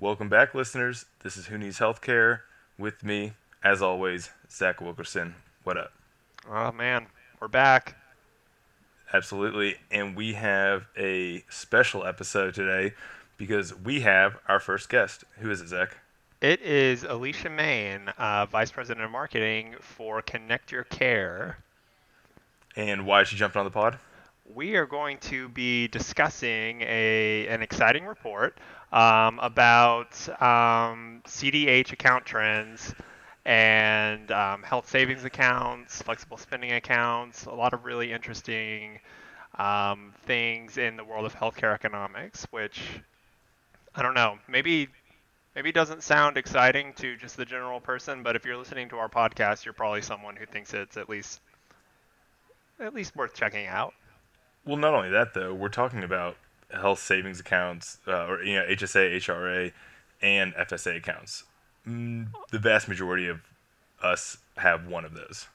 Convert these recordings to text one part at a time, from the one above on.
Welcome back, listeners. This is Who Needs Healthcare. With me, as always, Zach Wilkerson. What up? Oh man, we're back. Absolutely. And we have a special episode today because we have our first guest. Who is it, Zach? It is Alicia Main, uh, Vice President of Marketing for Connect Your Care. And why is she jumping on the pod? We are going to be discussing a an exciting report um, about um, CDH account trends and um, health savings accounts, flexible spending accounts, a lot of really interesting um, things in the world of healthcare economics, which I don't know, maybe maybe doesn't sound exciting to just the general person, but if you're listening to our podcast, you're probably someone who thinks it's at least at least worth checking out. Well, not only that though, we're talking about health savings accounts, uh, or you know, HSA, HRA, and FSA accounts. Mm, the vast majority of us have one of those.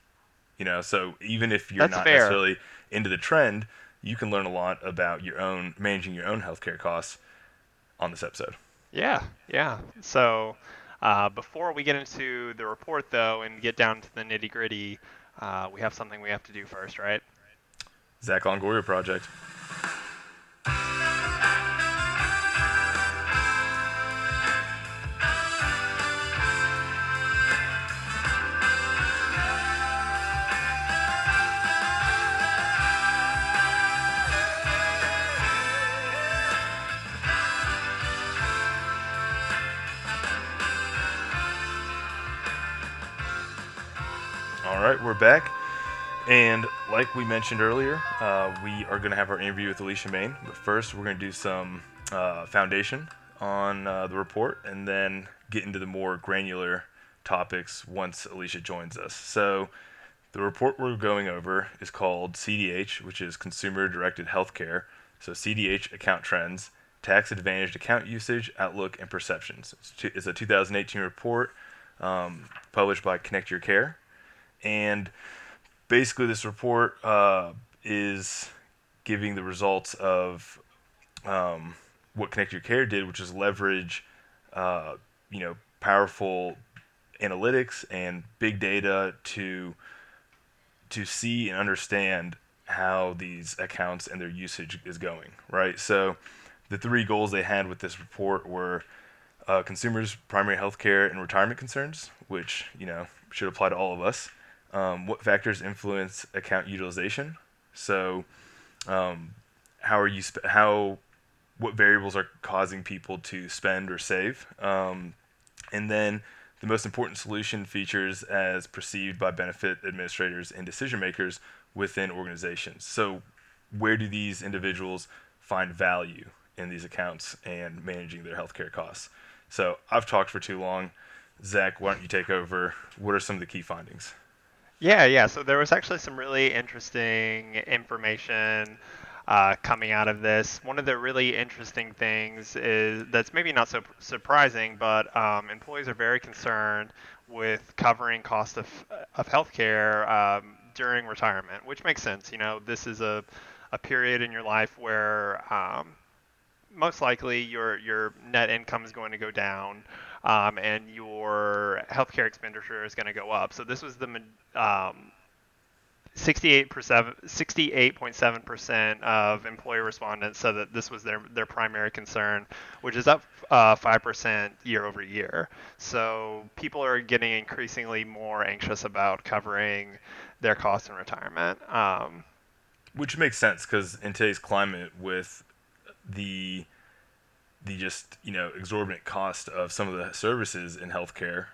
You know, so even if you're That's not fair. necessarily into the trend, you can learn a lot about your own managing your own healthcare costs on this episode. Yeah, yeah. So uh, before we get into the report, though, and get down to the nitty gritty, uh, we have something we have to do first, right? Zach Longoria project. All right, we're back. And like we mentioned earlier, uh, we are going to have our interview with Alicia Main. But first, we're going to do some uh, foundation on uh, the report and then get into the more granular topics once Alicia joins us. So, the report we're going over is called CDH, which is Consumer Directed Healthcare. So, CDH account trends, tax advantaged account usage, outlook, and perceptions. It's, a 2018 report um, published by Connect Your Care. And basically this report uh, is giving the results of um, what Connect Your Care did, which is leverage, uh, you know, powerful analytics and big data to to see and understand how these accounts and their usage is going. Right. So the three goals they had with this report were uh, consumers' primary health care and retirement concerns, which you know should apply to all of us um, what factors influence account utilization. So, um, how are you sp- how what variables are causing people to spend or save, um, and then the most important solution features as perceived by benefit administrators and decision makers within organizations. So, where do these individuals find value in these accounts and managing their healthcare costs? So, I've talked for too long. Zach, why don't you take over? What are some of the key findings? Yeah, yeah. So there was actually some really interesting information uh, coming out of this. One of the really interesting things is that's maybe not so surprising, but um, employees are very concerned with covering cost of of healthcare um, during retirement, which makes sense. You know, this is a a period in your life where um, most likely your your net income is going to go down um, and your healthcare expenditure is going to go up. So this was the um, 68.7% of employee respondents said that this was their, their primary concern, which is up uh, 5% year over year. So people are getting increasingly more anxious about covering their costs in retirement. Um, which makes sense because in today's climate with the the just you know exorbitant cost of some of the services in healthcare,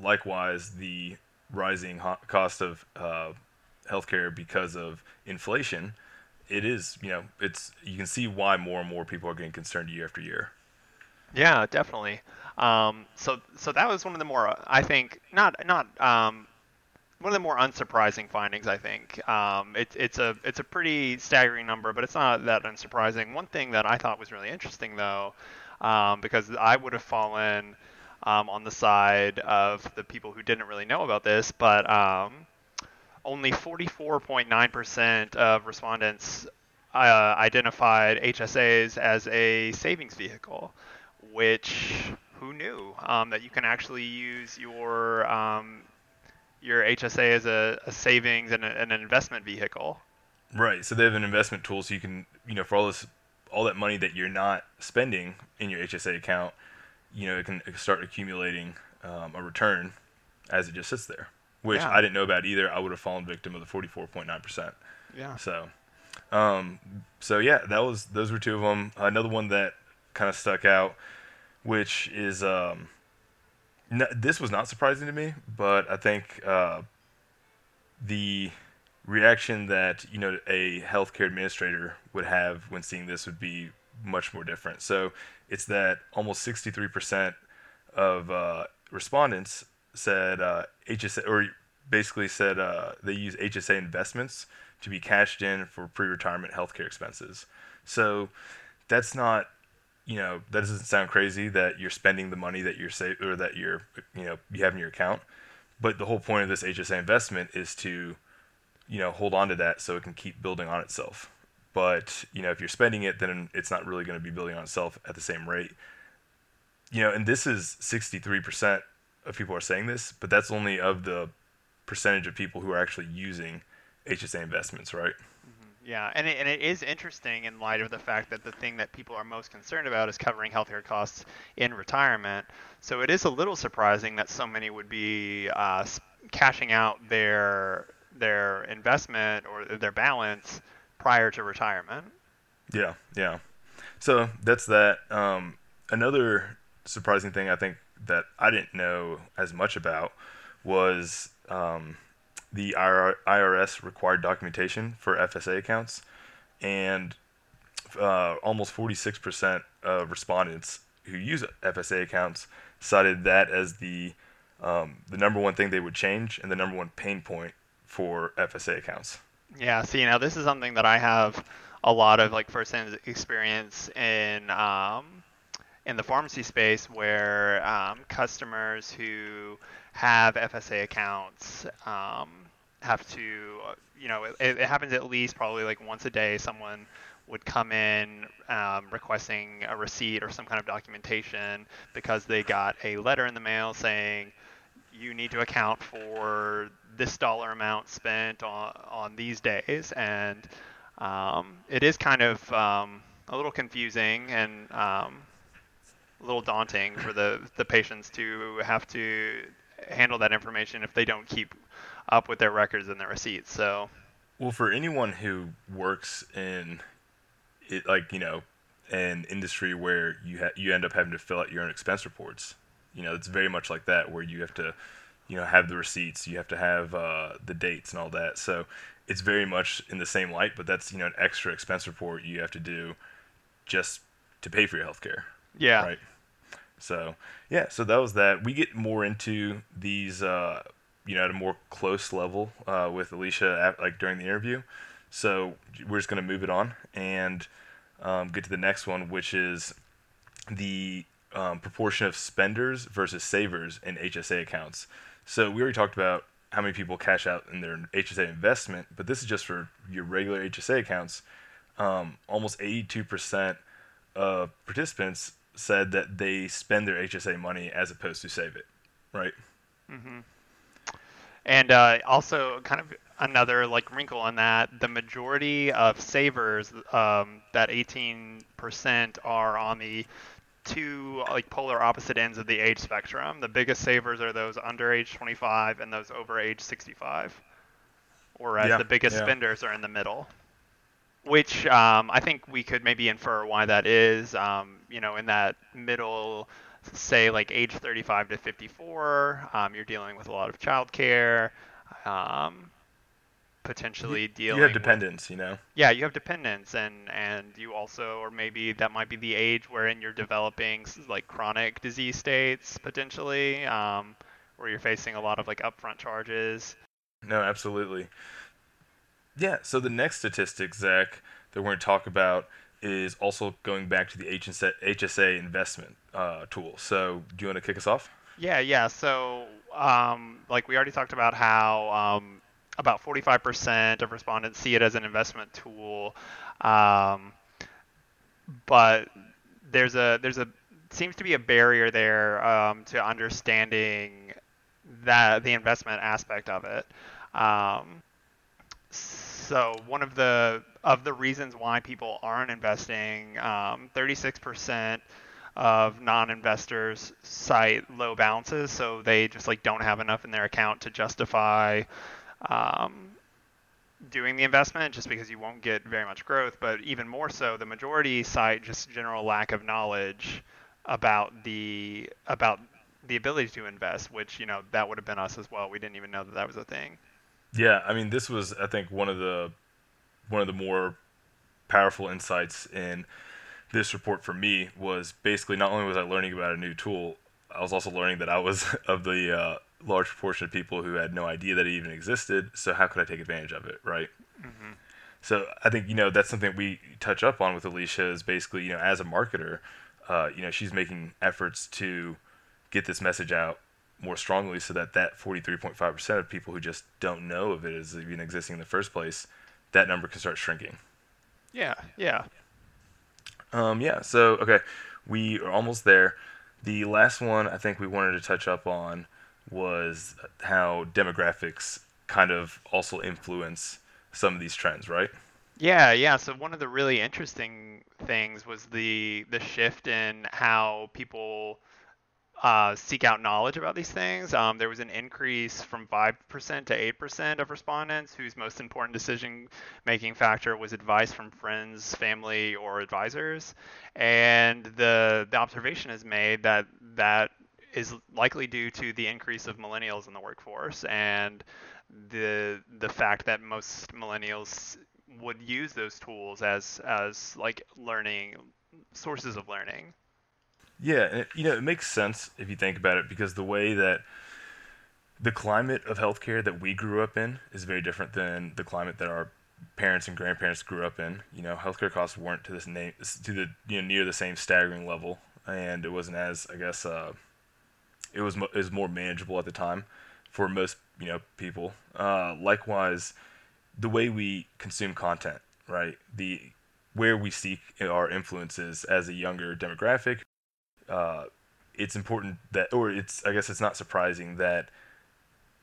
likewise the rising ho- cost of uh, healthcare because of inflation, it is you know it's you can see why more and more people are getting concerned year after year. Yeah, definitely. Um, so so that was one of the more I think not not um, one of the more unsurprising findings. I think um, it's it's a it's a pretty staggering number, but it's not that unsurprising. One thing that I thought was really interesting though, um, because I would have fallen um, on the side of the people who didn't really know about this, but um, only 44.9% of respondents uh, identified HSAs as a savings vehicle, which who knew um, that you can actually use your um, your HSA as a, a savings and, a, and, an investment vehicle. Right. So they have an investment tool, so you can, you know, for all this, all that money that you're not spending in your HSA account, you know, it can, it can start accumulating um, a return as it just sits there, which yeah. I didn't know about either. I would have fallen victim of the 44.9 percent. Yeah. So, um, so yeah, that was those were two of them. Another one that kind of stuck out, which is um, this was not surprising to me, but I think uh, the reaction that you know a healthcare administrator would have when seeing this would be much more different. So it's that almost 63% of uh, respondents said uh, HSA or basically said uh, they use HSA investments to be cashed in for pre-retirement healthcare expenses. So that's not you know that doesn't sound crazy that you're spending the money that you're sa- or that you're you know you have in your account. But the whole point of this HSA investment is to you know hold on to that so it can keep building on itself. But you know if you're spending it then it's not really going to be building on itself at the same rate. You know and this is 63% of people are saying this but that's only of the percentage of people who are actually using HSA investments right yeah, and it, and it is interesting in light of the fact that the thing that people are most concerned about is covering healthcare costs in retirement. So it is a little surprising that so many would be uh, cashing out their their investment or their balance prior to retirement. Yeah, yeah. So that's that. Um, another surprising thing I think that I didn't know as much about was um, the IRS required documentation for FSA accounts, and uh, almost 46% of respondents who use FSA accounts cited that as the um, the number one thing they would change and the number one pain point for FSA accounts. Yeah, see, now this is something that I have a lot of like firsthand experience in um, in the pharmacy space where um, customers who have FSA accounts um, have to, uh, you know, it, it, happens at least probably like once a day. Someone would come in um, requesting a receipt or some kind of documentation because they got a letter in the mail saying you need to account for this dollar amount spent on, on these days. And um, it is kind of um, a little confusing and um, a little daunting for the, the patients to have to handle that information if they don't keep up with their records and their receipts. So, well, for anyone who works in it, like you know, an industry where you ha- you end up having to fill out your own expense reports, you know, it's very much like that where you have to, you know, have the receipts, you have to have uh, the dates and all that. So it's very much in the same light, but that's you know an extra expense report you have to do just to pay for your health care. Yeah. Right. So yeah, so that was that. We get more into these, uh, you know, at a more close level uh, with Alicia, at, like during the interview. So we're just gonna move it on and um, get to the next one, which is the um, proportion of spenders versus savers in HSA accounts. So we already talked about how many people cash out in their HSA investment, but this is just for your regular HSA accounts. Um, almost 82% of participants said that they spend their HSA money as opposed to save it, right? Mm-hmm. And uh, also, kind of another like wrinkle on that, the majority of savers, um, that 18% are on the two like polar opposite ends of the age spectrum. The biggest savers are those under age 25 and those over age 65, whereas yeah, the biggest yeah. spenders are in the middle which um, I think we could maybe infer why that is. Um, you know, in that middle, say like age 35 to 54, um, you're dealing with a lot of childcare, um, potentially dealing. You have dependents, with, you know. Yeah, you have dependents, and and you also, or maybe that might be the age wherein you're developing like chronic disease states potentially, um, where you're facing a lot of like upfront charges. No, absolutely. Yeah. So the next statistic, Zach, that we're going to talk about is also going back to the HSA investment uh, tool. So do you want to kick us off? Yeah, yeah. So um, like we already talked about how um, about 45% of respondents see it as an investment tool, um, but there's a there's a seems to be a barrier there um, to understanding that the investment aspect of it. Um, so one of the of the reasons why people aren't investing, um, 36% of non-investors cite low balances, so they just like don't have enough in their account to justify um, doing the investment, just because you won't get very much growth. But even more so, the majority cite just general lack of knowledge about the about the ability to invest, which you know that would have been us as well. We didn't even know that that was a thing. Yeah, I mean, this was I think one of the one of the more powerful insights in this report for me was basically not only was I learning about a new tool, I was also learning that I was of the uh, large proportion of people who had no idea that it even existed. So how could I take advantage of it, right? Mm-hmm. So I think you know that's something we touch up on with Alicia is basically you know as a marketer, uh, you know she's making efforts to get this message out more strongly so that that 43.5% of people who just don't know of it as even existing in the first place, that number can start shrinking. Yeah, yeah. Um, yeah, so, okay, we are almost there. The last one I think we wanted to touch up on was how demographics kind of also influence some of these trends, right? Yeah, yeah. So one of the really interesting things was the the shift in how people uh, seek out knowledge about these things. Um, there was an increase from 5% to 8% of respondents whose most important decision making factor was advice from friends, family, or advisors. And the, the observation is made that that is likely due to the increase of millennials in the workforce and the the fact that most millennials would use those tools as as like learning sources of learning. Yeah, and it, you know, it makes sense if you think about it because the way that the climate of healthcare that we grew up in is very different than the climate that our parents and grandparents grew up in. You know, healthcare costs weren't to this name to the you know near the same staggering level, and it wasn't as I guess uh, it was it was more manageable at the time for most you know people. Uh, likewise, the way we consume content, right? The where we seek our influences as a younger demographic uh, it's important that, or it's I guess it's not surprising that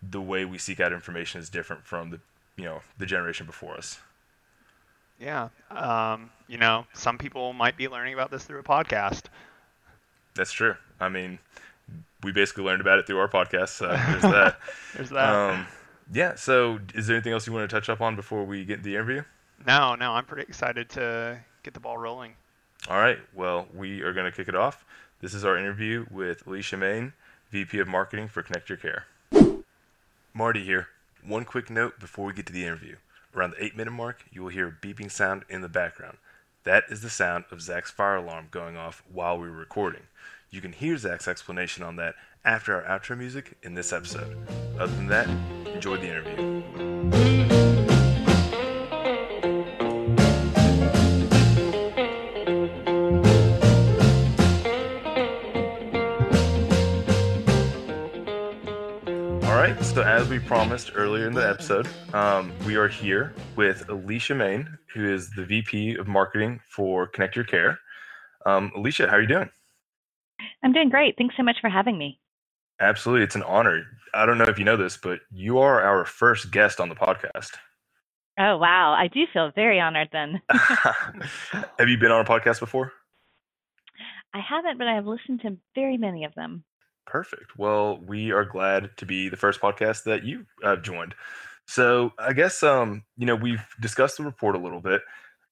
the way we seek out information is different from the you know the generation before us. Yeah, um, you know, some people might be learning about this through a podcast. That's true. I mean, we basically learned about it through our podcast. So there's that. there's that. Um, yeah. So, is there anything else you want to touch up on before we get the interview? No, no. I'm pretty excited to get the ball rolling. All right. Well, we are going to kick it off. This is our interview with Alicia Main, VP of Marketing for Connect Your Care. Marty here. One quick note before we get to the interview. Around the 8 minute mark, you will hear a beeping sound in the background. That is the sound of Zach's fire alarm going off while we were recording. You can hear Zach's explanation on that after our outro music in this episode. Other than that, enjoy the interview. So, as we promised earlier in the episode, um, we are here with Alicia Main, who is the VP of Marketing for Connect Your Care. Um, Alicia, how are you doing? I'm doing great. Thanks so much for having me. Absolutely. It's an honor. I don't know if you know this, but you are our first guest on the podcast. Oh, wow. I do feel very honored then. Have you been on a podcast before? I haven't, but I've listened to very many of them. Perfect. Well, we are glad to be the first podcast that you uh, joined. So I guess um, you know we've discussed the report a little bit.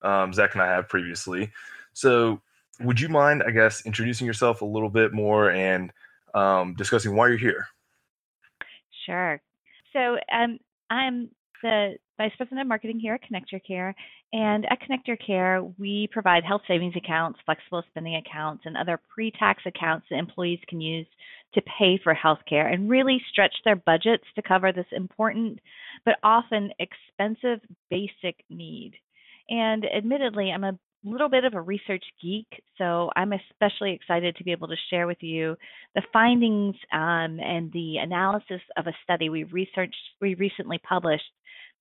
Um, Zach and I have previously. So would you mind, I guess, introducing yourself a little bit more and um, discussing why you're here? Sure. So um, I'm the Vice President of Marketing here at Connect Your Care. And at Connect Your Care, we provide health savings accounts, flexible spending accounts, and other pre tax accounts that employees can use to pay for health care and really stretch their budgets to cover this important but often expensive basic need. And admittedly, I'm a little bit of a research geek, so I'm especially excited to be able to share with you the findings um, and the analysis of a study we researched we recently published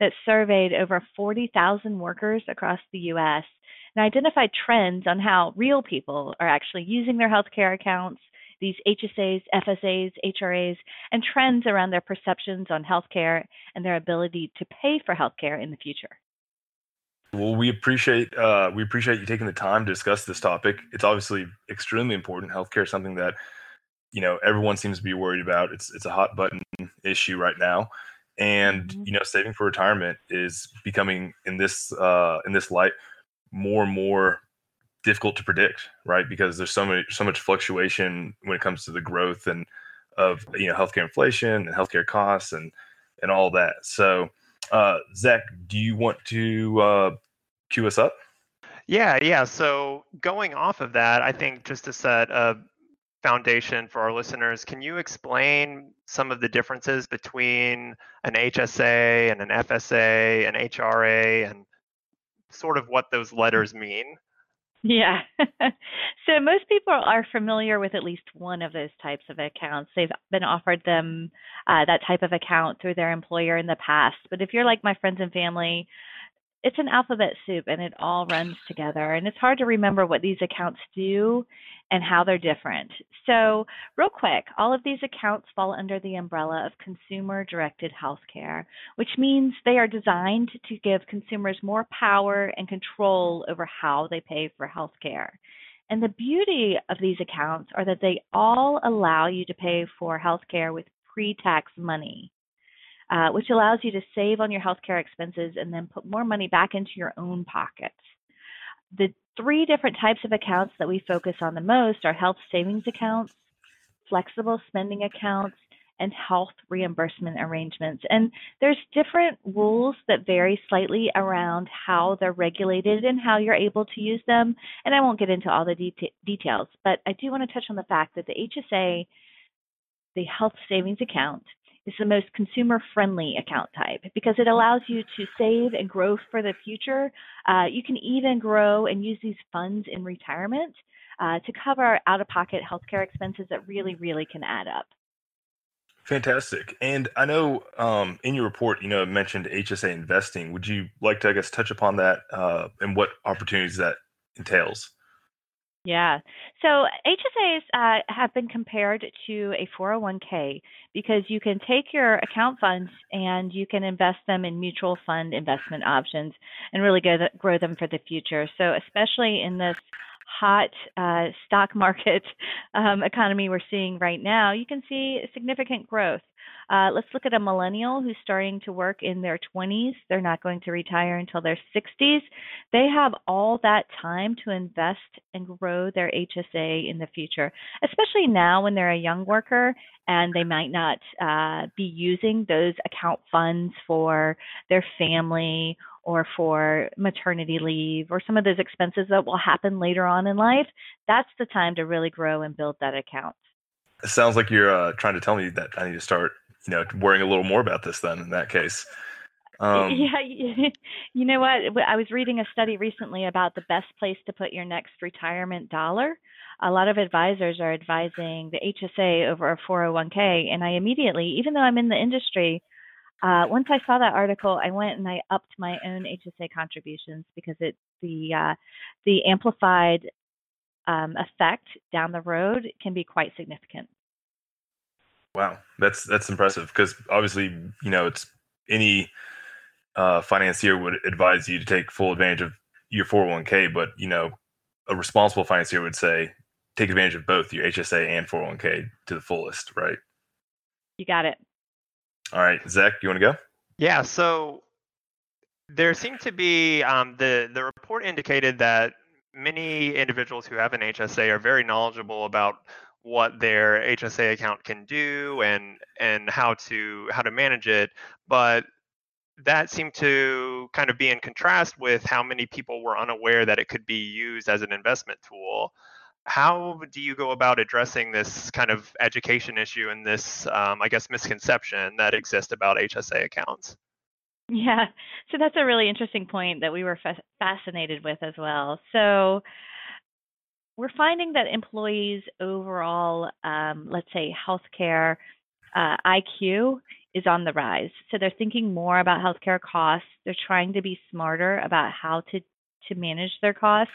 that surveyed over 40,000 workers across the U.S. and identified trends on how real people are actually using their healthcare accounts, these HSAs, FSAs, HRAs, and trends around their perceptions on healthcare and their ability to pay for healthcare in the future. Well, we appreciate uh, we appreciate you taking the time to discuss this topic. It's obviously extremely important. Healthcare is something that you know everyone seems to be worried about. It's it's a hot button issue right now, and mm-hmm. you know saving for retirement is becoming in this uh, in this light more and more difficult to predict, right? Because there's so much so much fluctuation when it comes to the growth and of you know healthcare inflation and healthcare costs and and all that. So, uh, Zach, do you want to uh, cue us up? Yeah, yeah. So going off of that, I think just to set a foundation for our listeners, can you explain some of the differences between an HSA and an FSA, an HRA, and sort of what those letters mean? Yeah. so most people are familiar with at least one of those types of accounts. They've been offered them uh, that type of account through their employer in the past. But if you're like my friends and family, it's an alphabet soup and it all runs together. And it's hard to remember what these accounts do and how they're different. So, real quick, all of these accounts fall under the umbrella of consumer directed healthcare, which means they are designed to give consumers more power and control over how they pay for healthcare. And the beauty of these accounts are that they all allow you to pay for healthcare with pre tax money uh, which allows you to save on your healthcare expenses and then put more money back into your own pockets. The three different types of accounts that we focus on the most are health savings accounts, flexible spending accounts, and health reimbursement arrangements. And there's different rules that vary slightly around how they're regulated and how you're able to use them. And I won't get into all the de- details, but I do want to touch on the fact that the HSA, the health savings account, is the most consumer friendly account type because it allows you to save and grow for the future. Uh, you can even grow and use these funds in retirement uh, to cover out of pocket healthcare expenses that really, really can add up. Fantastic. And I know um, in your report, you know, mentioned HSA investing. Would you like to, I guess, touch upon that uh, and what opportunities that entails? Yeah. So HSAs uh, have been compared to a 401k because you can take your account funds and you can invest them in mutual fund investment options and really the, grow them for the future. So especially in this hot uh, stock market um, economy we're seeing right now, you can see significant growth. Uh, let's look at a millennial who's starting to work in their 20s. They're not going to retire until their 60s. They have all that time to invest and grow their HSA in the future, especially now when they're a young worker and they might not uh, be using those account funds for their family or for maternity leave or some of those expenses that will happen later on in life. That's the time to really grow and build that account. It sounds like you're uh, trying to tell me that I need to start you know worrying a little more about this then in that case. Um, yeah, you know what? I was reading a study recently about the best place to put your next retirement dollar. A lot of advisors are advising the HSA over a 401k, and I immediately, even though I'm in the industry, uh, once I saw that article, I went and I upped my own HSA contributions because it the uh, the amplified um, effect down the road can be quite significant. Wow, that's that's impressive because obviously you know it's any uh, financier would advise you to take full advantage of your 401k, but you know a responsible financier would say take advantage of both your HSA and 401k to the fullest, right? You got it. All right, Zach, you want to go? Yeah. So there seemed to be um, the the report indicated that many individuals who have an HSA are very knowledgeable about what their HSA account can do and and how to how to manage it, but that seemed to kind of be in contrast with how many people were unaware that it could be used as an investment tool. How do you go about addressing this kind of education issue and this, um, I guess, misconception that exists about HSA accounts? Yeah, so that's a really interesting point that we were fa- fascinated with as well. So, we're finding that employees' overall, um, let's say, healthcare uh, IQ is on the rise. So they're thinking more about healthcare costs. They're trying to be smarter about how to to manage their costs.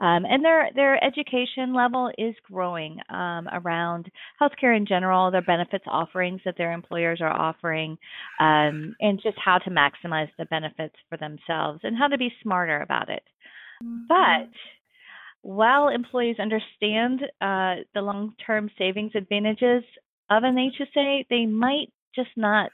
Um, and their their education level is growing um, around healthcare in general, their benefits offerings that their employers are offering, um, and just how to maximize the benefits for themselves and how to be smarter about it. But while employees understand uh, the long-term savings advantages of an HSA, they might just not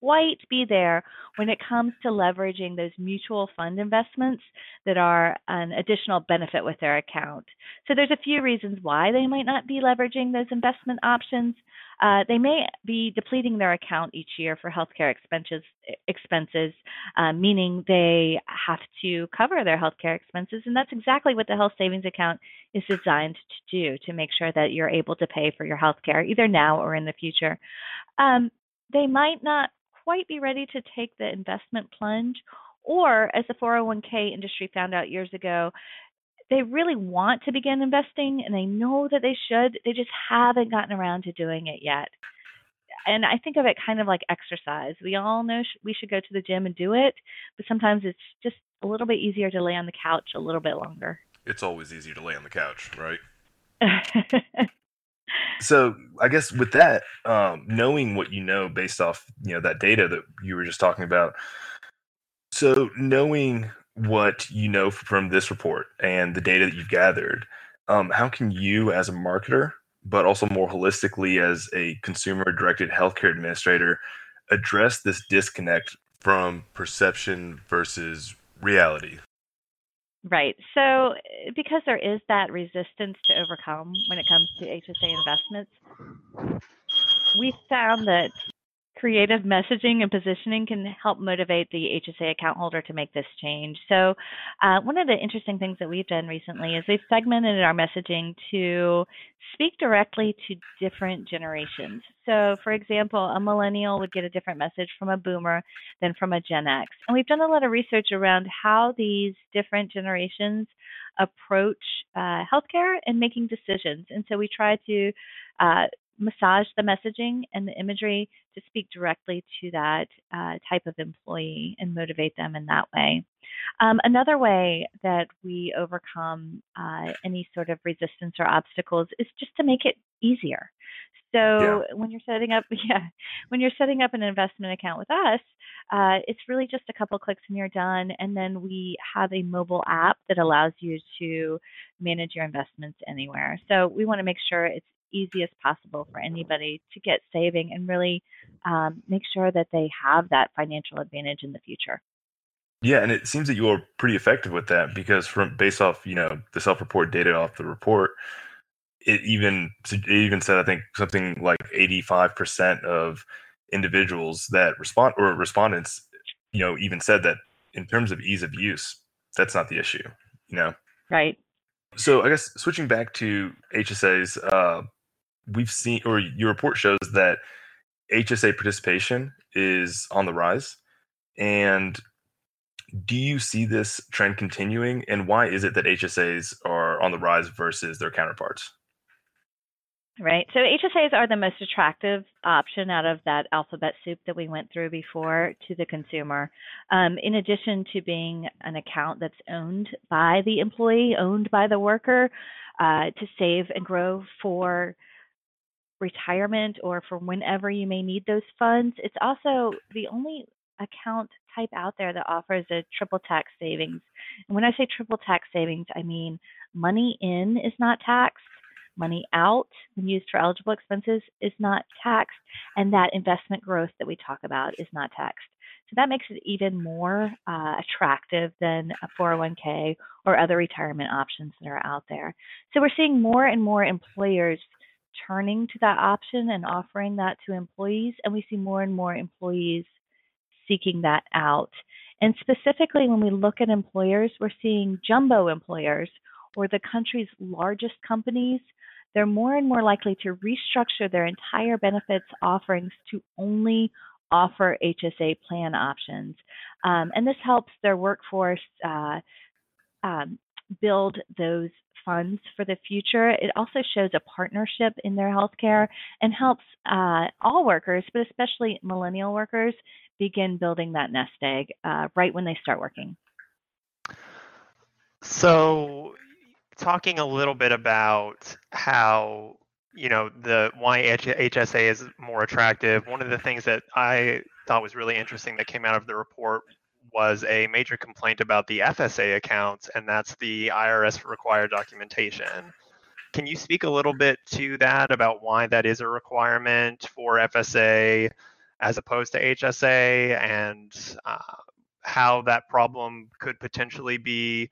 quite be there when it comes to leveraging those mutual fund investments that are an additional benefit with their account. So there's a few reasons why they might not be leveraging those investment options. Uh, they may be depleting their account each year for healthcare expenses, expenses uh, meaning they have to cover their healthcare expenses, and that's exactly what the health savings account is designed to do to make sure that you're able to pay for your healthcare either now or in the future. Um, they might not quite be ready to take the investment plunge, or as the 401k industry found out years ago, they really want to begin investing and they know that they should, they just haven't gotten around to doing it yet. And I think of it kind of like exercise. We all know sh- we should go to the gym and do it, but sometimes it's just a little bit easier to lay on the couch a little bit longer. It's always easier to lay on the couch, right? so I guess with that, um, knowing what you know based off you know that data that you were just talking about, so knowing what you know from this report and the data that you've gathered, um, how can you as a marketer, but also more holistically as a consumer-directed healthcare administrator, address this disconnect from perception versus reality? Right. So, eh, because there is that resistance to overcome when it comes to HSA investments, we found that creative messaging and positioning can help motivate the HSA account holder to make this change. So, uh, one of the interesting things that we've done recently is we've segmented our messaging to speak directly to different generations. So, for example, a millennial would get a different message from a boomer than from a Gen X. And we've done a lot of research around how these different generations approach uh, healthcare and making decisions. And so we try to uh, massage the messaging and the imagery to speak directly to that uh, type of employee and motivate them in that way. Um, another way that we overcome uh, any sort of resistance or obstacles is just to make it easier. So yeah. when you're setting up, yeah, when you're setting up an investment account with us, uh, it's really just a couple clicks and you're done. And then we have a mobile app that allows you to manage your investments anywhere. So we want to make sure it's easy as possible for anybody to get saving and really um, make sure that they have that financial advantage in the future. Yeah, and it seems that you are pretty effective with that because from based off you know the self-report data off the report, it even it even said I think something like eighty five percent of individuals that respond or respondents, you know, even said that in terms of ease of use, that's not the issue. You know, right. So I guess switching back to HSAs, uh, we've seen, or your report shows that HSA participation is on the rise. And do you see this trend continuing? And why is it that HSAs are on the rise versus their counterparts? Right. So HSAs are the most attractive option out of that alphabet soup that we went through before to the consumer. Um, in addition to being an account that's owned by the employee, owned by the worker, uh, to save and grow for retirement or for whenever you may need those funds. It's also the only account type out there that offers a triple tax savings. And when I say triple tax savings, I mean money in is not taxed, money out when used for eligible expenses is not taxed, and that investment growth that we talk about is not taxed. So that makes it even more uh, attractive than a 401k or other retirement options that are out there. So we're seeing more and more employers turning to that option and offering that to employees, and we see more and more employees seeking that out. And specifically, when we look at employers, we're seeing jumbo employers or the country's largest companies. They're more and more likely to restructure their entire benefits offerings to only offer HSA plan options. Um, and this helps their workforce uh, um, build those funds for the future. It also shows a partnership in their healthcare and helps uh, all workers, but especially millennial workers, begin building that nest egg uh, right when they start working. So, talking a little bit about how you know the why HSA is more attractive. One of the things that I thought was really interesting that came out of the report was a major complaint about the FSA accounts, and that's the IRS required documentation. Can you speak a little bit to that about why that is a requirement for FSA as opposed to HSA and uh, how that problem could potentially be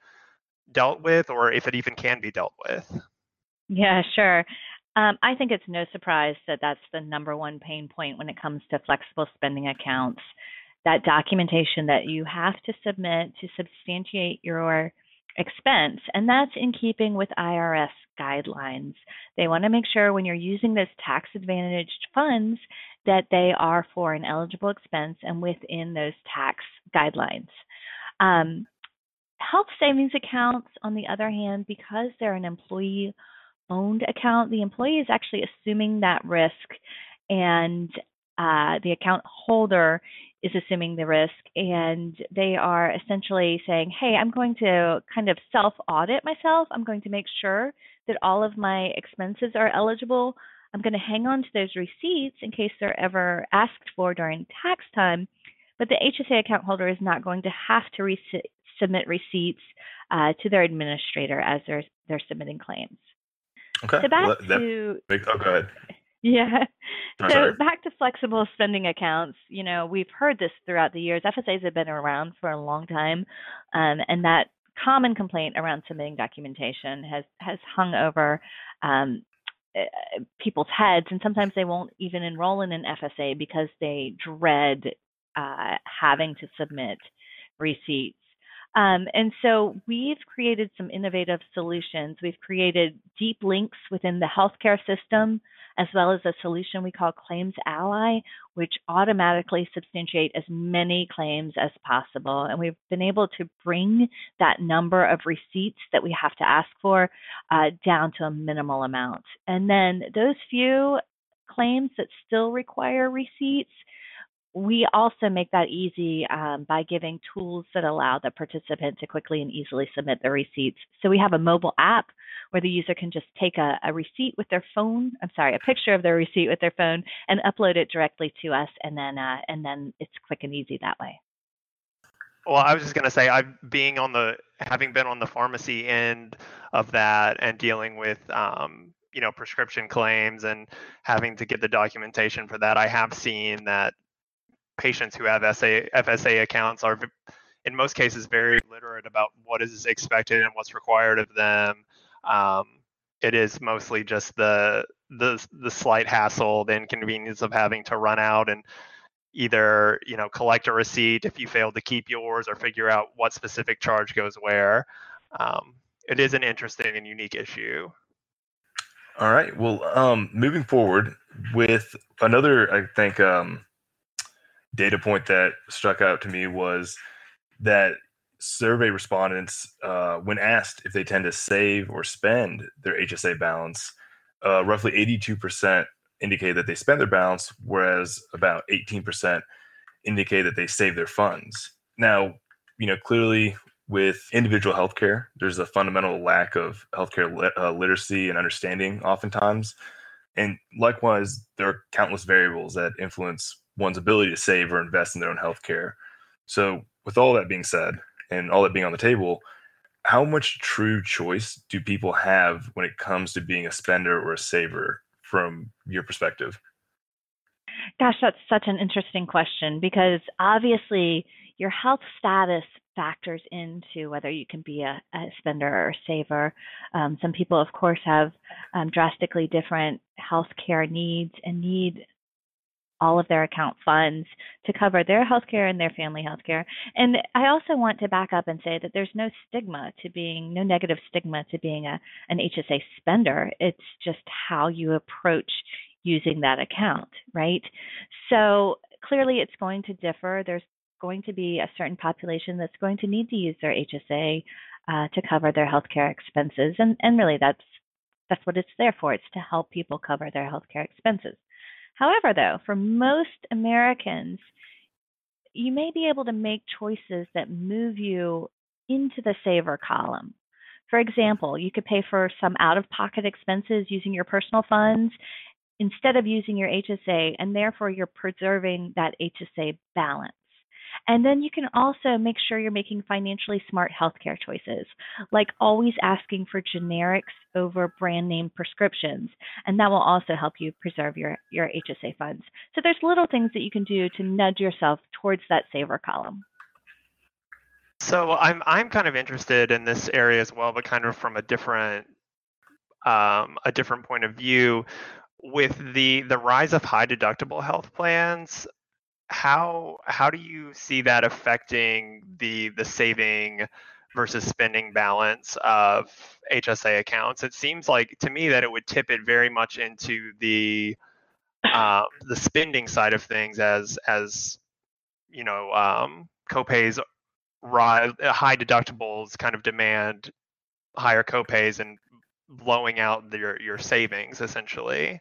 dealt with or if it even can be dealt with? Yeah, sure. Um, I think it's no surprise that that's the number one pain point when it comes to flexible spending accounts. That documentation that you have to submit to substantiate your expense, and that's in keeping with IRS guidelines. They want to make sure when you're using those tax advantaged funds that they are for an eligible expense and within those tax guidelines. Um, health savings accounts, on the other hand, because they're an employee owned account, the employee is actually assuming that risk and uh, the account holder is assuming the risk and they are essentially saying, hey, I'm going to kind of self audit myself. I'm going to make sure that all of my expenses are eligible. I'm going to hang on to those receipts in case they're ever asked for during tax time. But the HSA account holder is not going to have to re- submit receipts uh, to their administrator as they're, they're submitting claims. Okay. So back well, that, to oh, go ahead. Yeah. So sorry. back to flexible spending accounts. You know, we've heard this throughout the years. FSAs have been around for a long time, um, and that common complaint around submitting documentation has has hung over um, eh, people's heads, and sometimes they won't even enroll in an FSA because they dread uh, having to submit receipts. Um, and so we've created some innovative solutions. We've created deep links within the healthcare system, as well as a solution we call Claims Ally, which automatically substantiate as many claims as possible. And we've been able to bring that number of receipts that we have to ask for uh, down to a minimal amount. And then those few claims that still require receipts, we also make that easy um, by giving tools that allow the participant to quickly and easily submit the receipts. So we have a mobile app where the user can just take a, a, receipt with their phone. I'm sorry, a picture of their receipt with their phone and upload it directly to us, and then uh, and then it's quick and easy that way. Well, I was just going to say, I'm being on the having been on the pharmacy end of that and dealing with um, you know prescription claims and having to get the documentation for that, I have seen that patients who have SA, FSA accounts are, in most cases, very literate about what is expected and what's required of them. Um, it is mostly just the the the slight hassle, the inconvenience of having to run out and either you know collect a receipt if you failed to keep yours, or figure out what specific charge goes where. Um, it is an interesting and unique issue. All right. Well, um, moving forward with another, I think, um, data point that struck out to me was that survey respondents, uh, when asked if they tend to save or spend their HSA balance, uh, roughly 82% indicate that they spend their balance, whereas about 18% indicate that they save their funds. Now, you know, clearly with individual healthcare, there's a fundamental lack of healthcare lit- uh, literacy and understanding oftentimes. And likewise, there are countless variables that influence one's ability to save or invest in their own health care. So, with all that being said, and all that being on the table, how much true choice do people have when it comes to being a spender or a saver from your perspective? Gosh, that's such an interesting question because obviously your health status factors into whether you can be a, a spender or a saver. Um, some people, of course, have um, drastically different health care needs and need all of their account funds to cover their health care and their family health care. And I also want to back up and say that there's no stigma to being, no negative stigma to being a, an HSA spender. It's just how you approach using that account, right? So clearly it's going to differ. There's going to be a certain population that's going to need to use their HSA uh, to cover their healthcare expenses, and and really that's that's what it's there for. It's to help people cover their healthcare expenses. However, though, for most Americans, you may be able to make choices that move you into the saver column. For example, you could pay for some out of pocket expenses using your personal funds instead of using your HSA, and therefore you're preserving that HSA balance. And then you can also make sure you're making financially smart healthcare choices, like always asking for generics over brand name prescriptions. And that will also help you preserve your, your HSA funds. So there's little things that you can do to nudge yourself towards that saver column. So I'm I'm kind of interested in this area as well, but kind of from a different um, a different point of view. With the the rise of high deductible health plans, how how do you see that affecting the the saving versus spending balance of HSA accounts? It seems like to me that it would tip it very much into the uh, the spending side of things as as you know um, copays rise, high deductibles kind of demand higher copays and blowing out your your savings essentially.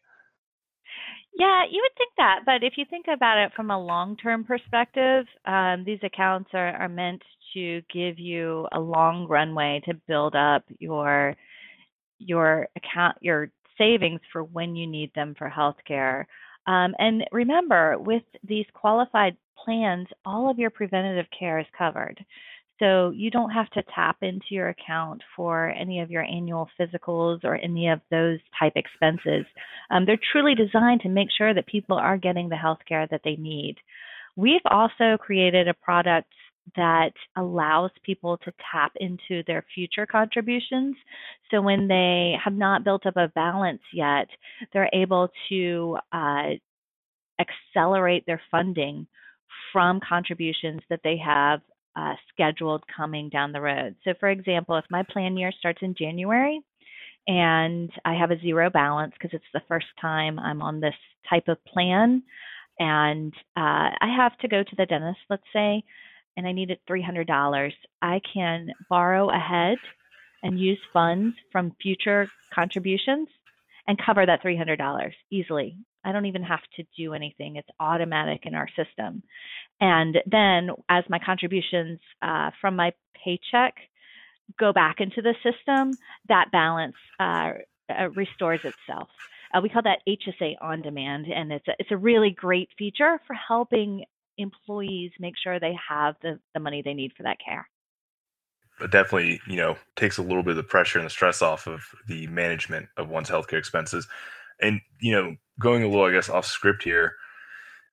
Yeah, you would think that, but if you think about it from a long-term perspective, um, these accounts are, are meant to give you a long runway to build up your your account your savings for when you need them for healthcare. Um, and remember, with these qualified plans, all of your preventative care is covered. So you don't have to tap into your account for any of your annual physicals or any of those type expenses. Um, they're truly designed to make sure that people are getting the health care that they need. We've also created a product that allows people to tap into their future contributions. So when they have not built up a balance yet, they're able to uh, accelerate their funding from contributions that they have uh, scheduled coming down the road. So, for example, if my plan year starts in January and I have a zero balance because it's the first time I'm on this type of plan, and uh, I have to go to the dentist, let's say, and I needed $300, I can borrow ahead and use funds from future contributions and cover that $300 easily. I don't even have to do anything. It's automatic in our system. And then as my contributions uh, from my paycheck go back into the system, that balance uh, uh, restores itself. Uh, we call that HSA on demand, and it's a, it's a really great feature for helping employees make sure they have the, the money they need for that care. It definitely, you know, takes a little bit of the pressure and the stress off of the management of one's healthcare expenses. And, you know, going a little, I guess, off script here,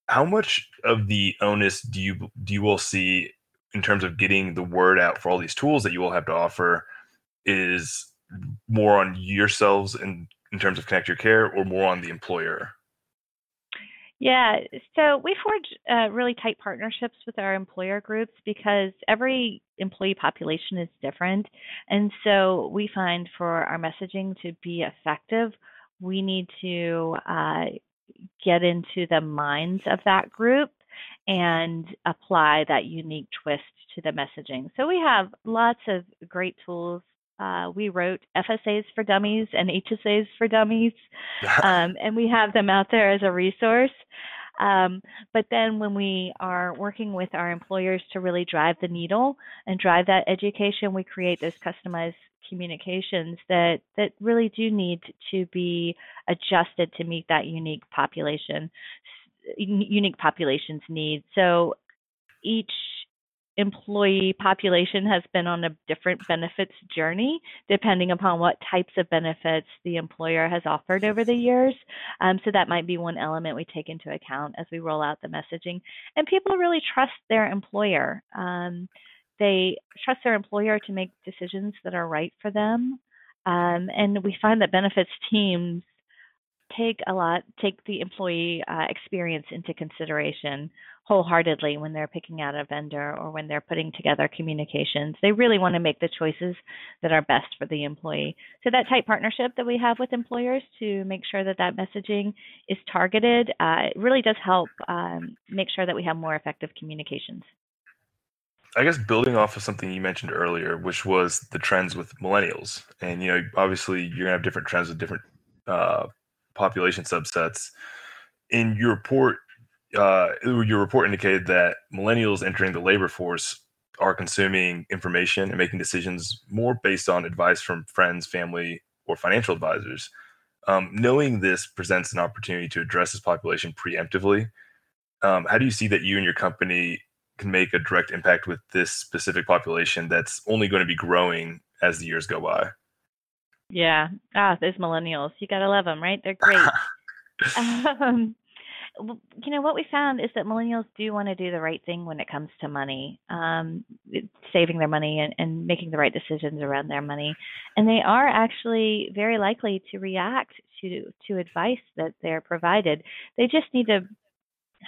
how much of the onus do you do you will see in terms of getting the word out for all these tools that you will have to offer is more on yourselves in in terms of connect your care or more on the employer yeah, so we forge uh, really tight partnerships with our employer groups because every employee population is different. And so we find for our messaging to be effective, we need to uh, get into the minds of that group and apply that unique twist to the messaging. So we have lots of great tools. Uh, we wrote FSAs for dummies and HSAs for dummies, um, and we have them out there as a resource. Um, but then when we are working with our employers to really drive the needle and drive that education, we create those customized communications that that really do need to be adjusted to meet that unique population unique population's needs. So each employee population has been on a different benefits journey depending upon what types of benefits the employer has offered over the years. Um, so that might be one element we take into account as we roll out the messaging. And people really trust their employer. Um, they trust their employer to make decisions that are right for them. Um, and we find that benefits teams take a lot, take the employee uh, experience into consideration wholeheartedly when they're picking out a vendor or when they're putting together communications. They really want to make the choices that are best for the employee. So that tight partnership that we have with employers to make sure that that messaging is targeted, uh, it really does help um, make sure that we have more effective communications. I guess building off of something you mentioned earlier, which was the trends with millennials, and you know, obviously you're gonna have different trends with different uh, population subsets. In your report, uh, your report indicated that millennials entering the labor force are consuming information and making decisions more based on advice from friends, family, or financial advisors. Um, knowing this presents an opportunity to address this population preemptively. Um, how do you see that you and your company can make a direct impact with this specific population that's only going to be growing as the years go by? Yeah. Ah, those millennials. You got to love them, right? They're great. um, you know what we found is that millennials do want to do the right thing when it comes to money um, saving their money and, and making the right decisions around their money and they are actually very likely to react to to advice that they're provided they just need to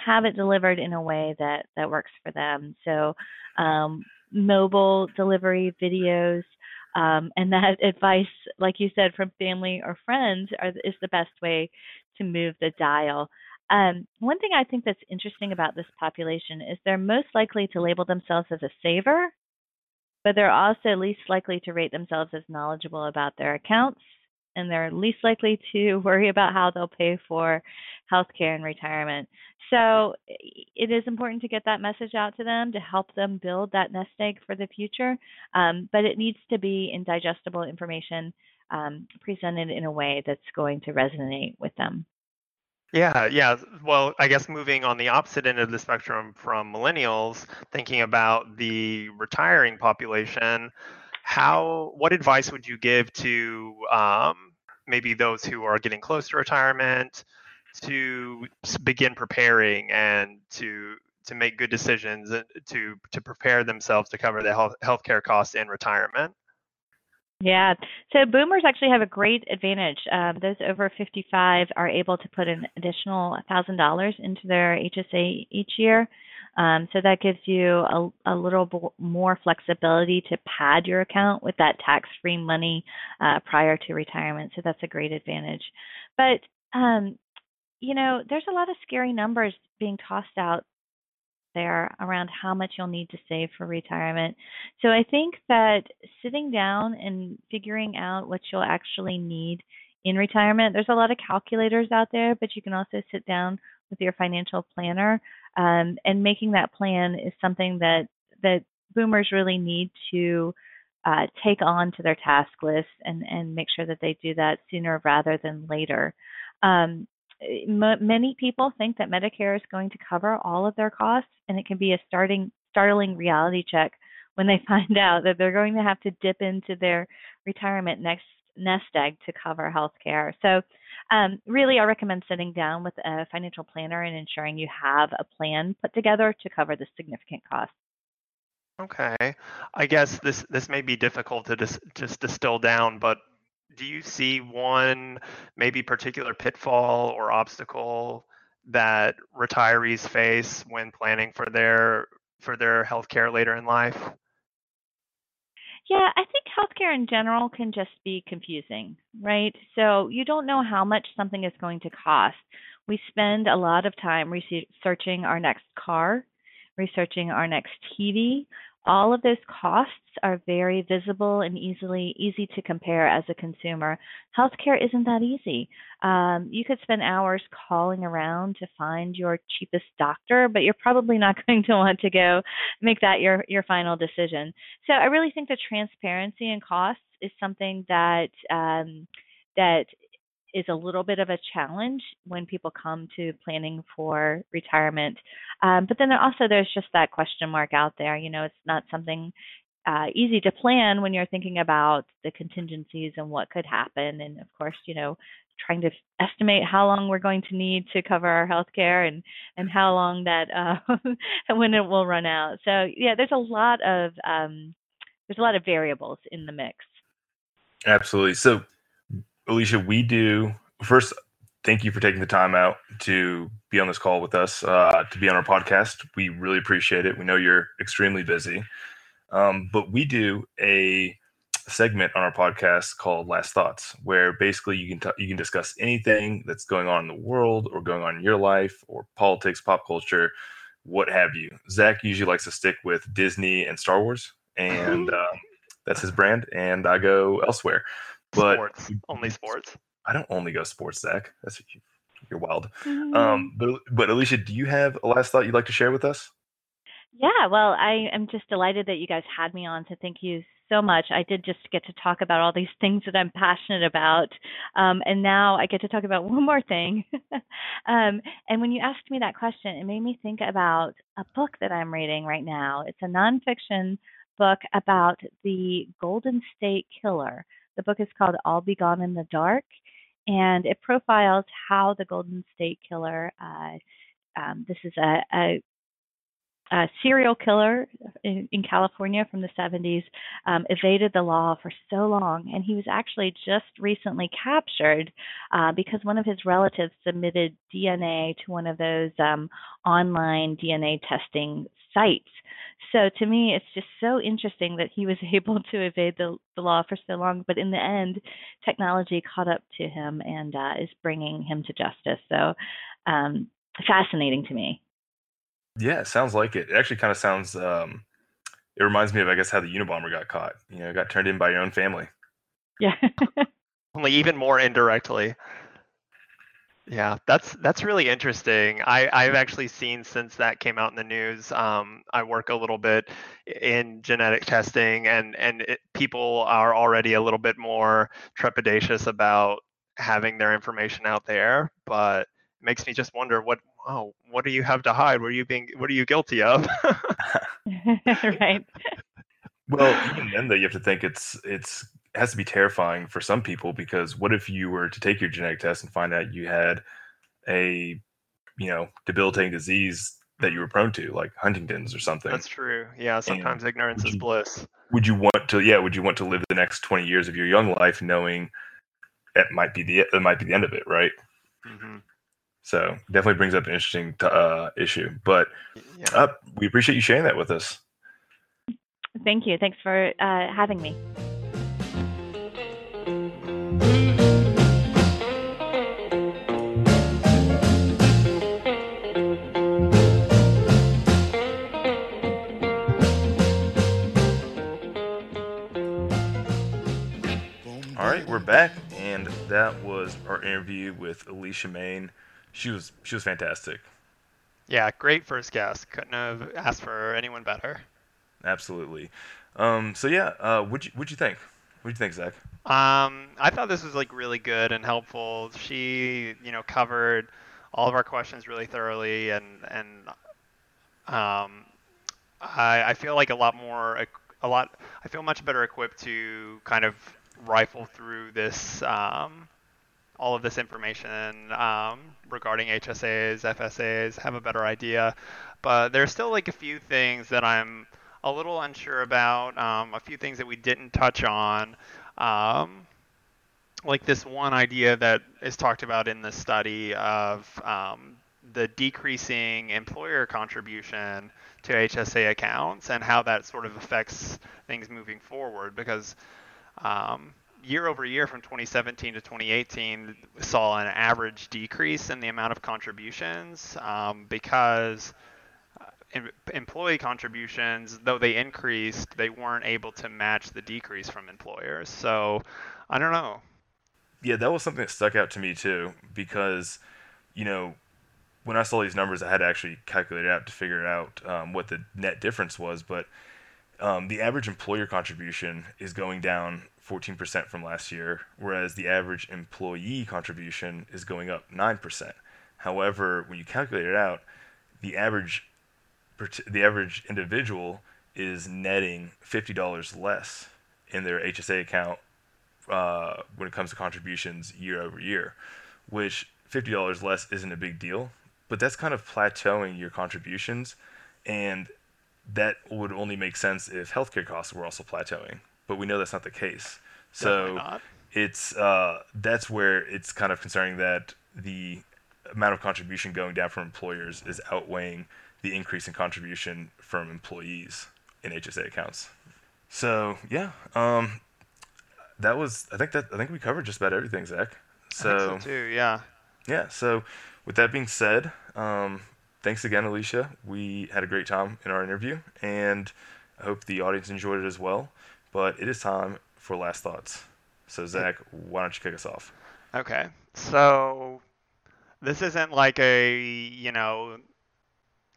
have it delivered in a way that that works for them so um, mobile delivery videos um, and that advice, like you said, from family or friends are, is the best way to move the dial. Um, one thing I think that's interesting about this population is they're most likely to label themselves as a saver, but they're also least likely to rate themselves as knowledgeable about their accounts, and they're least likely to worry about how they'll pay for healthcare and retirement. So it is important to get that message out to them to help them build that nest egg for the future, um, but it needs to be in digestible information um, presented in a way that's going to resonate with them. Yeah, yeah. Well, I guess moving on the opposite end of the spectrum from millennials, thinking about the retiring population, how what advice would you give to um, maybe those who are getting close to retirement to begin preparing and to to make good decisions to to prepare themselves to cover the health healthcare costs in retirement? Yeah. So boomers actually have a great advantage. Um, those over 55 are able to put an additional $1,000 into their HSA each year. Um, so that gives you a, a little b- more flexibility to pad your account with that tax free money uh, prior to retirement. So that's a great advantage. But, um, you know, there's a lot of scary numbers being tossed out there around how much you'll need to save for retirement. So I think that sitting down and figuring out what you'll actually need in retirement, there's a lot of calculators out there, but you can also sit down with your financial planner um, and making that plan is something that that boomers really need to uh, take on to their task list and, and make sure that they do that sooner rather than later. Um, m- many people think that Medicare is going to cover all of their costs, and it can be a starting startling reality check when they find out that they're going to have to dip into their retirement next nest egg to cover health care. So, um, really, I recommend sitting down with a financial planner and ensuring you have a plan put together to cover the significant costs. Okay, I guess this this may be difficult to dis- just distill down, but do you see one maybe particular pitfall or obstacle that retirees face when planning for their for their health care later in life? Yeah, I think healthcare in general can just be confusing, right? So you don't know how much something is going to cost. We spend a lot of time researching our next car, researching our next TV, all of those costs are very visible and easily easy to compare as a consumer. Healthcare isn't that easy. Um, you could spend hours calling around to find your cheapest doctor, but you're probably not going to want to go make that your your final decision. So I really think the transparency and costs is something that um, that is a little bit of a challenge when people come to planning for retirement. Um, but then there also there's just that question mark out there. You know, it's not something uh, easy to plan when you're thinking about the contingencies and what could happen. And of course, you know, trying to estimate how long we're going to need to cover our health care and and how long that uh, when it will run out. So yeah, there's a lot of um, there's a lot of variables in the mix. Absolutely. So Alicia, we do first. Thank you for taking the time out to be on this call with us, uh, to be on our podcast. We really appreciate it. We know you're extremely busy, um, but we do a segment on our podcast called Last Thoughts, where basically you can t- you can discuss anything that's going on in the world or going on in your life or politics, pop culture, what have you. Zach usually likes to stick with Disney and Star Wars, and uh, that's his brand, and I go elsewhere. But sports. only sports. I don't only go sports, Zach. That's you're wild. Mm-hmm. Um, but but Alicia, do you have a last thought you'd like to share with us? Yeah, well, I am just delighted that you guys had me on. So thank you so much. I did just get to talk about all these things that I'm passionate about. Um, and now I get to talk about one more thing. um, and when you asked me that question, it made me think about a book that I'm reading right now. It's a nonfiction book about the Golden State Killer. The book is called I'll Be Gone in the Dark, and it profiles how the Golden State Killer. Uh, um, this is a, a a serial killer in, in, California from the 70s um, evaded the law for so long, and he was actually just recently captured uh, because one of his relatives submitted DNA to one of those um, online DNA testing sites. So to me, it's just so interesting that he was able to evade the, the law for so long, but in the end, technology caught up to him and uh, is bringing him to justice. So um, fascinating to me. Yeah, it sounds like it. It actually kind of sounds. Um, it reminds me of, I guess, how the Unabomber got caught. You know, got turned in by your own family. Yeah. Only even more indirectly. Yeah, that's that's really interesting. I I've actually seen since that came out in the news. Um, I work a little bit in genetic testing, and and it, people are already a little bit more trepidatious about having their information out there. But it makes me just wonder what oh, what do you have to hide? What are you being? What are you guilty of? right. Well, even then, though, you have to think it's it's it has to be terrifying for some people because what if you were to take your genetic test and find out you had a you know debilitating disease that you were prone to, like Huntington's or something. That's true. Yeah, sometimes and ignorance is bliss. Would you want to? Yeah, would you want to live the next twenty years of your young life knowing that might be the that might be the end of it, right? Mm-hmm. So definitely brings up an interesting uh, issue. But yeah. uh, we appreciate you sharing that with us. Thank you. Thanks for uh, having me. All right, we're back, and that was our interview with Alicia Main she was she was fantastic. Yeah, great first guest. Couldn't have asked for anyone better. Absolutely. Um, so yeah, uh, what'd you what'd you think? What'd you think, Zach? Um, I thought this was like really good and helpful. She, you know, covered all of our questions really thoroughly, and and um, I, I feel like a lot more, a lot. I feel much better equipped to kind of rifle through this um, all of this information um, regarding HSAs, FSAs, have a better idea. But there's still like a few things that I'm a little unsure about, um, a few things that we didn't touch on. Um, like this one idea that is talked about in the study of um, the decreasing employer contribution to HSA accounts and how that sort of affects things moving forward because um, year over year from 2017 to 2018 saw an average decrease in the amount of contributions um, because uh, employee contributions, though they increased, they weren't able to match the decrease from employers. So I don't know. Yeah, that was something that stuck out to me too because, you know, when I saw these numbers, I had to actually calculate it out to figure out um, what the net difference was. But um, the average employer contribution is going down 14% from last year, whereas the average employee contribution is going up 9%. However, when you calculate it out, the average the average individual is netting $50 less in their HSA account uh, when it comes to contributions year over year, which $50 less isn't a big deal, but that's kind of plateauing your contributions, and that would only make sense if healthcare costs were also plateauing but we know that's not the case. So it's uh, that's where it's kind of concerning that the amount of contribution going down from employers is outweighing the increase in contribution from employees in HSA accounts. So yeah, um, that was I think that I think we covered just about everything, Zach. So, so too, yeah. Yeah. So with that being said, um, thanks again, Alicia. We had a great time in our interview, and I hope the audience enjoyed it as well. But it is time for last thoughts. So Zach, why don't you kick us off? Okay. So this isn't like a you know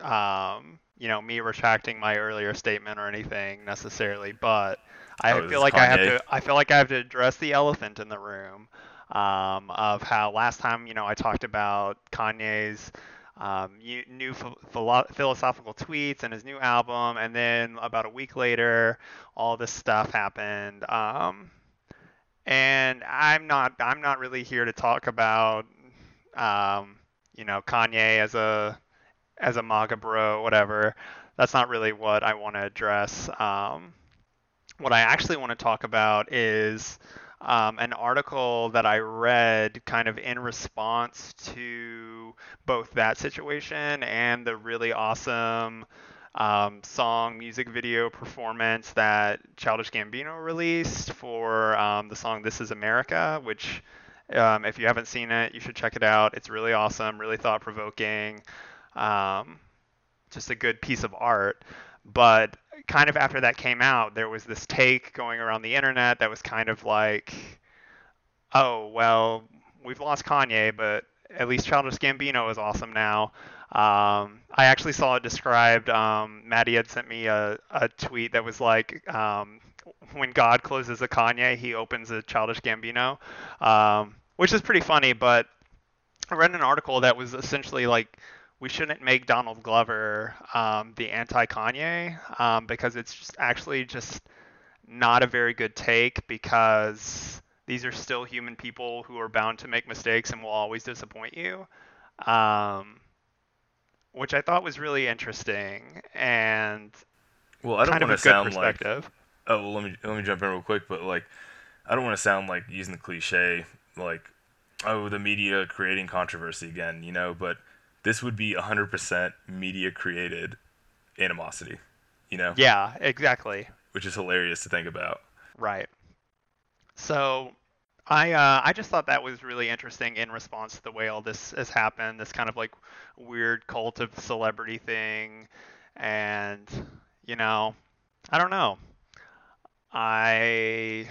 um, you know, me retracting my earlier statement or anything necessarily, but I Oh, feel like I have to. I feel like I have to address the elephant in the room um, of how last time, you know, I talked about Kanye's um, new philo- philosophical tweets and his new album, and then about a week later, all this stuff happened. Um, and I'm not. I'm not really here to talk about, um, you know, Kanye as a as a MAGA bro, whatever. That's not really what I want to address. Um, what I actually want to talk about is um, an article that I read kind of in response to both that situation and the really awesome um, song music video performance that Childish Gambino released for um, the song This Is America, which, um, if you haven't seen it, you should check it out. It's really awesome, really thought provoking, um, just a good piece of art. But kind of after that came out, there was this take going around the internet that was kind of like, oh, well, we've lost Kanye, but at least Childish Gambino is awesome now. Um, I actually saw it described. Um, Maddie had sent me a, a tweet that was like, um, when God closes a Kanye, he opens a Childish Gambino, um, which is pretty funny. But I read an article that was essentially like, we shouldn't make Donald Glover um, the anti-Kanye um, because it's just actually just not a very good take because these are still human people who are bound to make mistakes and will always disappoint you. Um, which I thought was really interesting and Well, I don't kind of a want to sound like. Oh, well, let me let me jump in real quick, but like, I don't want to sound like using the cliche, like, oh, the media creating controversy again, you know. But this would be 100% media created animosity, you know, Yeah, exactly. which is hilarious to think about. Right. So I uh, I just thought that was really interesting in response to the way all this has happened, this kind of like weird cult of celebrity thing, and you know, I don't know. I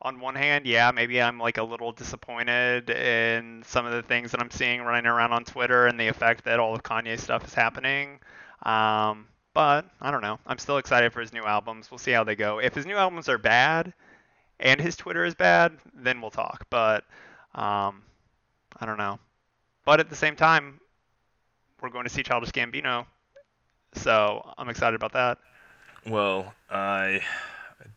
on one hand, yeah, maybe I'm like a little disappointed in some of the things that I'm seeing running around on Twitter and the effect that all of Kanye stuff is happening. Um, but I don't know. I'm still excited for his new albums. We'll see how they go. If his new albums are bad and his Twitter is bad, then we'll talk. But um, I don't know. But at the same time, we're going to see Childish Gambino, so I'm excited about that. Well, I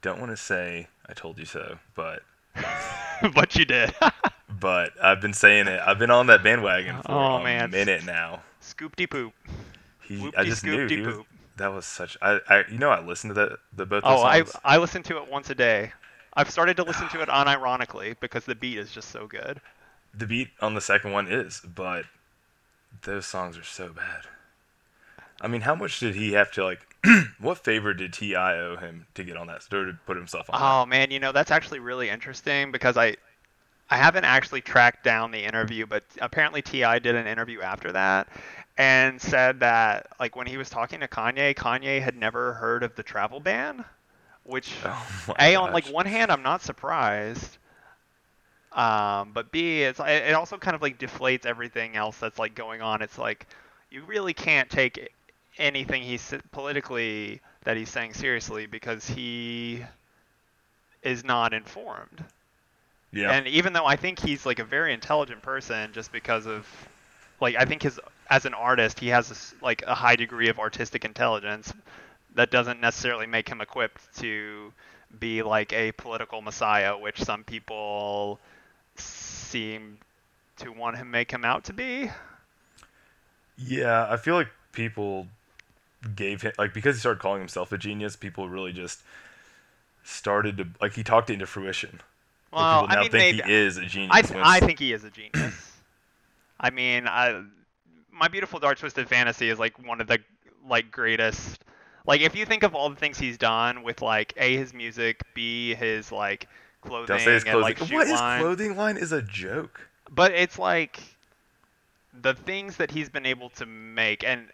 don't want to say I told you so, but but you did. but I've been saying it. I've been on that bandwagon for Oh, a man. minute now. Scoop de poop. He, I just knew he was, that was such. I, I, you know, I listened to that the both Oh, I. I listen to it once a day. I've started to listen to it unironically because the beat is just so good. The beat on the second one is, but those songs are so bad. I mean, how much did he have to like? what favor did T.I. owe him to get on that or to put himself on? Oh man, you know that's actually really interesting because I I haven't actually tracked down the interview, but apparently T.I. did an interview after that and said that like when he was talking to Kanye, Kanye had never heard of the travel ban, which? Oh a my on like one hand I'm not surprised. Um, but B, it's it it also kind of like deflates everything else that's like going on. It's like you really can't take anything he's politically that he's saying seriously because he is not informed. Yeah. And even though I think he's like a very intelligent person, just because of like I think his as an artist he has this, like a high degree of artistic intelligence that doesn't necessarily make him equipped to be like a political messiah, which some people seem to want him make him out to be. Yeah, I feel like people gave him like because he started calling himself a genius. People really just started to like he talked it into fruition. Well, people now I mean, think maybe, he is a genius. I, th- I think he is a genius. I mean, I, my beautiful dark twisted fantasy is like one of the like greatest. Like if you think of all the things he's done with like a his music, b his like clothing Don't say his and clothing. like shoe what his line, clothing line is a joke. but it's like the things that he's been able to make and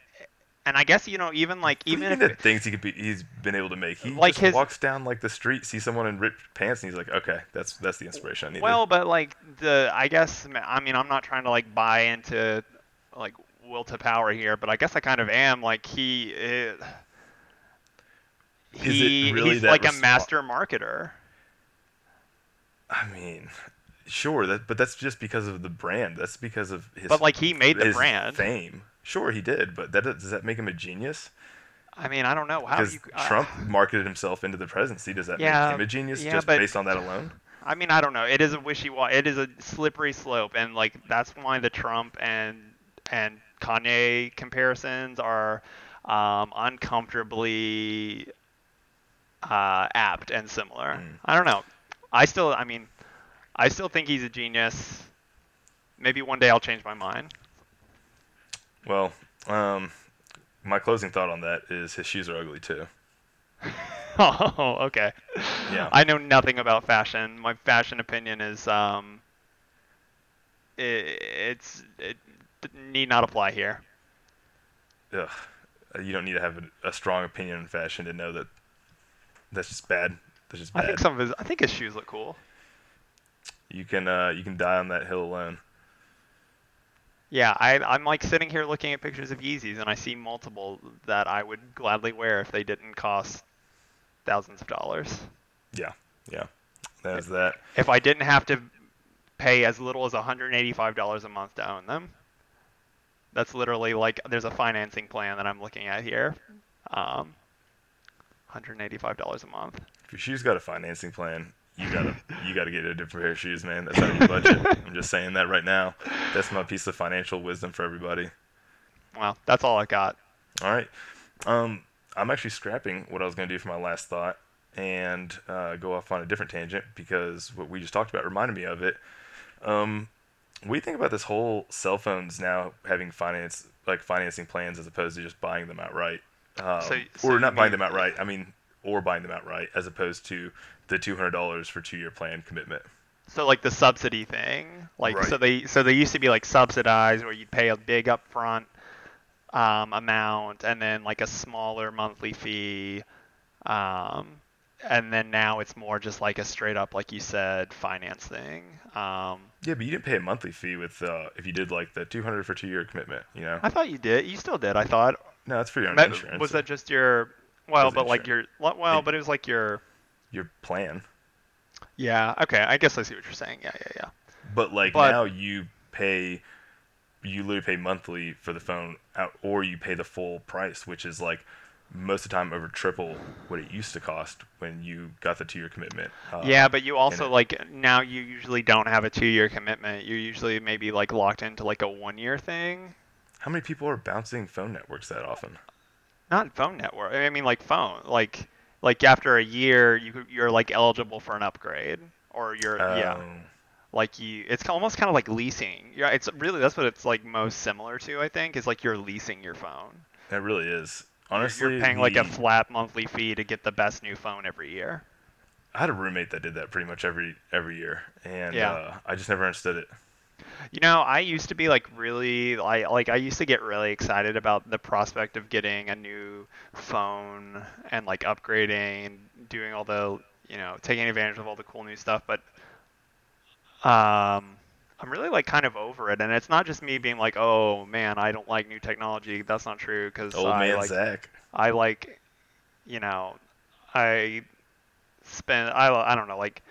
and I guess you know even like even if the things he could be, he's been able to make. He Like just his- walks down like the street, sees someone in ripped pants, and he's like, "Okay, that's that's the inspiration I need." Well, but like the I guess I mean I'm not trying to like buy into like will to power here, but I guess I kind of am. Like he, it, Is it he really he's that like a master marketer. I mean, sure, that but that's just because of the brand. That's because of his. But like he made the brand. fame. Sure, he did, but that does that make him a genius? I mean, I don't know how you. uh, Trump marketed himself into the presidency. Does that Yeah, make him a genius yeah, just but- based on that alone? I mean, I don't know. It is a wishy-washy. It is a slippery slope, and like that's why the Trump and and Kanye comparisons are um, uncomfortably uh, apt and similar. Mm. I don't know. I still, I mean, I still think he's a genius. Maybe one day I'll change my mind. Well, um, my closing thought on that is his shoes are ugly too. oh, okay. Yeah. I know nothing about fashion. My fashion opinion is um, i it's it need not apply here. Ugh. You don't need to have a, a strong opinion on fashion to know that that's just bad. That's just bad. I think some of his I think his shoes look cool. You can uh, you can die on that hill alone. Yeah, I I'm like sitting here looking at pictures of Yeezys and I see multiple that I would gladly wear if they didn't cost thousands of dollars. Yeah, yeah. There's that. If I didn't have to pay as little as $185 a month to own them. That's literally like there's a financing plan that I'm looking at here. Um, $185 a month. If your shoes got a financing plan, you gotta you gotta get a different pair of shoes, man. That's out of your budget. I'm just saying that right now. That's my piece of financial wisdom for everybody. Well, that's all I got. All right. Um, I'm actually scrapping what I was going to do for my last thought and uh, go off on a different tangent because what we just talked about reminded me of it. Um, you think about this whole cell phones now having finance like financing plans as opposed to just buying them outright? Um, So- so or not buying mean- them outright. I mean, or buying them outright as opposed to the two hundred dollars for two year plan commitment. So like the subsidy thing, like so they so they used to be like subsidized where you'd pay a big upfront um, amount and then like a smaller monthly fee, um, and then now it's more just like a straight up like you said finance thing. Um, Yeah, but you didn't pay a monthly fee with uh, if you did like the two hundred for two year commitment. You know, I thought you did. You still did. I thought. no, that's for your own That- insurance. was that just your? Well, but like your well, but it was like your. Your plan? Yeah. Okay. I guess I see what you're saying. Yeah. Yeah. Yeah. But like But- now you pay, you literally pay monthly for the phone, out, or you pay the full price, which is like most of the time over triple what it used to cost when you got the two-year commitment. Uh, Yeah, but you also like now you usually don't have a two-year commitment. You're usually maybe like locked into like a one-year thing. How many people are bouncing phone networks that often? Not phone network. I mean like phone. Like like after a year you you're like eligible for an upgrade or you're yeah. Um, Like you it's almost kind of like leasing. Yeah, it's really that's what it's like most similar to, I think, is like you're leasing your phone. That really is. Honestly, you're paying like a flat monthly fee to get the best new phone every year. I had a roommate that did that pretty much every every year, and Yeah. uh, I just never understood it. You know, I used to be like really I like I used to get really excited about the prospect of getting a new phone and like upgrading and doing all the, you know, taking advantage of all the cool new stuff, but um I'm really like kind of over it and it's not just me being like, "Oh, man, I don't like new technology." That's not true cuz Old I man like Zach. I like, you know, I spend I I don't know like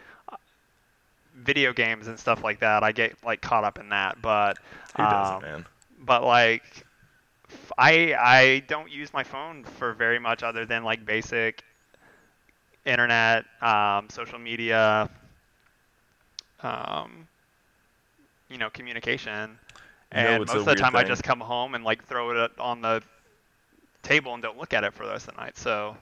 video games and stuff like that. I get like caught up in that, but Who doesn't, um, man? but like I I don't use my phone for very much other than like basic internet, um, social media, um, you know, communication. You know And most of the time, I just come home and like throw it on the table and don't look at it for the rest of the night. So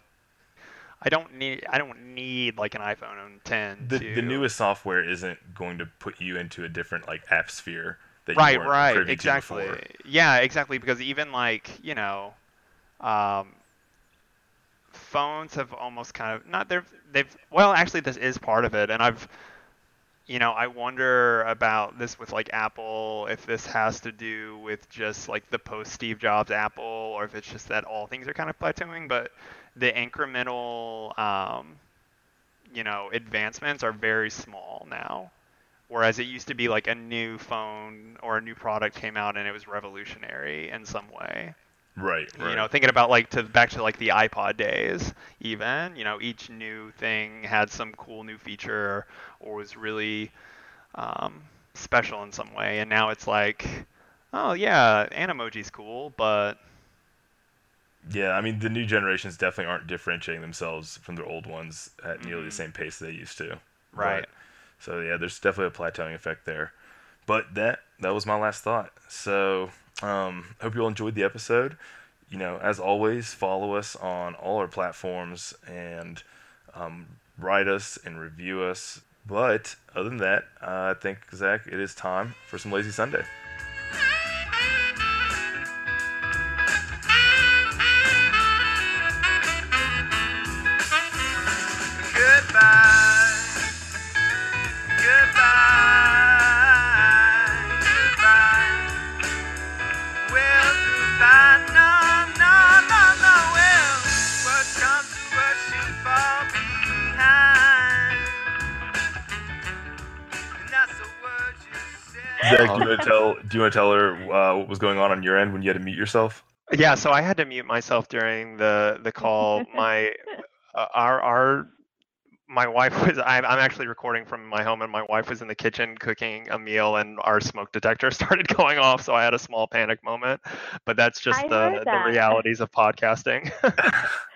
I don't need I don't need like an iPhone 10 The, to the newest software isn't going to put you into a different like app sphere that you right weren't right privy to exactly before. yeah exactly because even like you know um, phones have almost kind of not they've they've well actually this is part of it and i've you know i wonder about this with like apple if this has to do with just like the post steve jobs apple or if it's just that all things are kind of plateauing but the incremental um, you know advancements are very small now Whereas it used to be like a new phone or a new product came out and it was revolutionary in some way. Right, right. You know, thinking about like to back to like the iPod days, even you know, each new thing had some cool new feature or was really um, special in some way, and now it's like, oh yeah, Animoji's cool, but yeah, I mean the new generations definitely aren't differentiating themselves from their old ones at nearly Mhm. the same pace they used to. Right. But- so yeah, there's definitely a plateauing effect there. But that that was my last thought. So um, hope you all enjoyed the episode. You know, as always, follow us on all our platforms and um, write us and review us. But other than that, uh, I think Zach, it is time for some lazy Sunday. Said. Do you want to tell? Do you want to tell her uh, what was going on on your end when you had to mute yourself? Yeah, so I had to mute myself during the the call. My uh, our our my wife was I'm, I'm actually recording from my home and my wife was in the kitchen cooking a meal and our smoke detector started going off so i had a small panic moment but that's just I the heard the realities of podcasting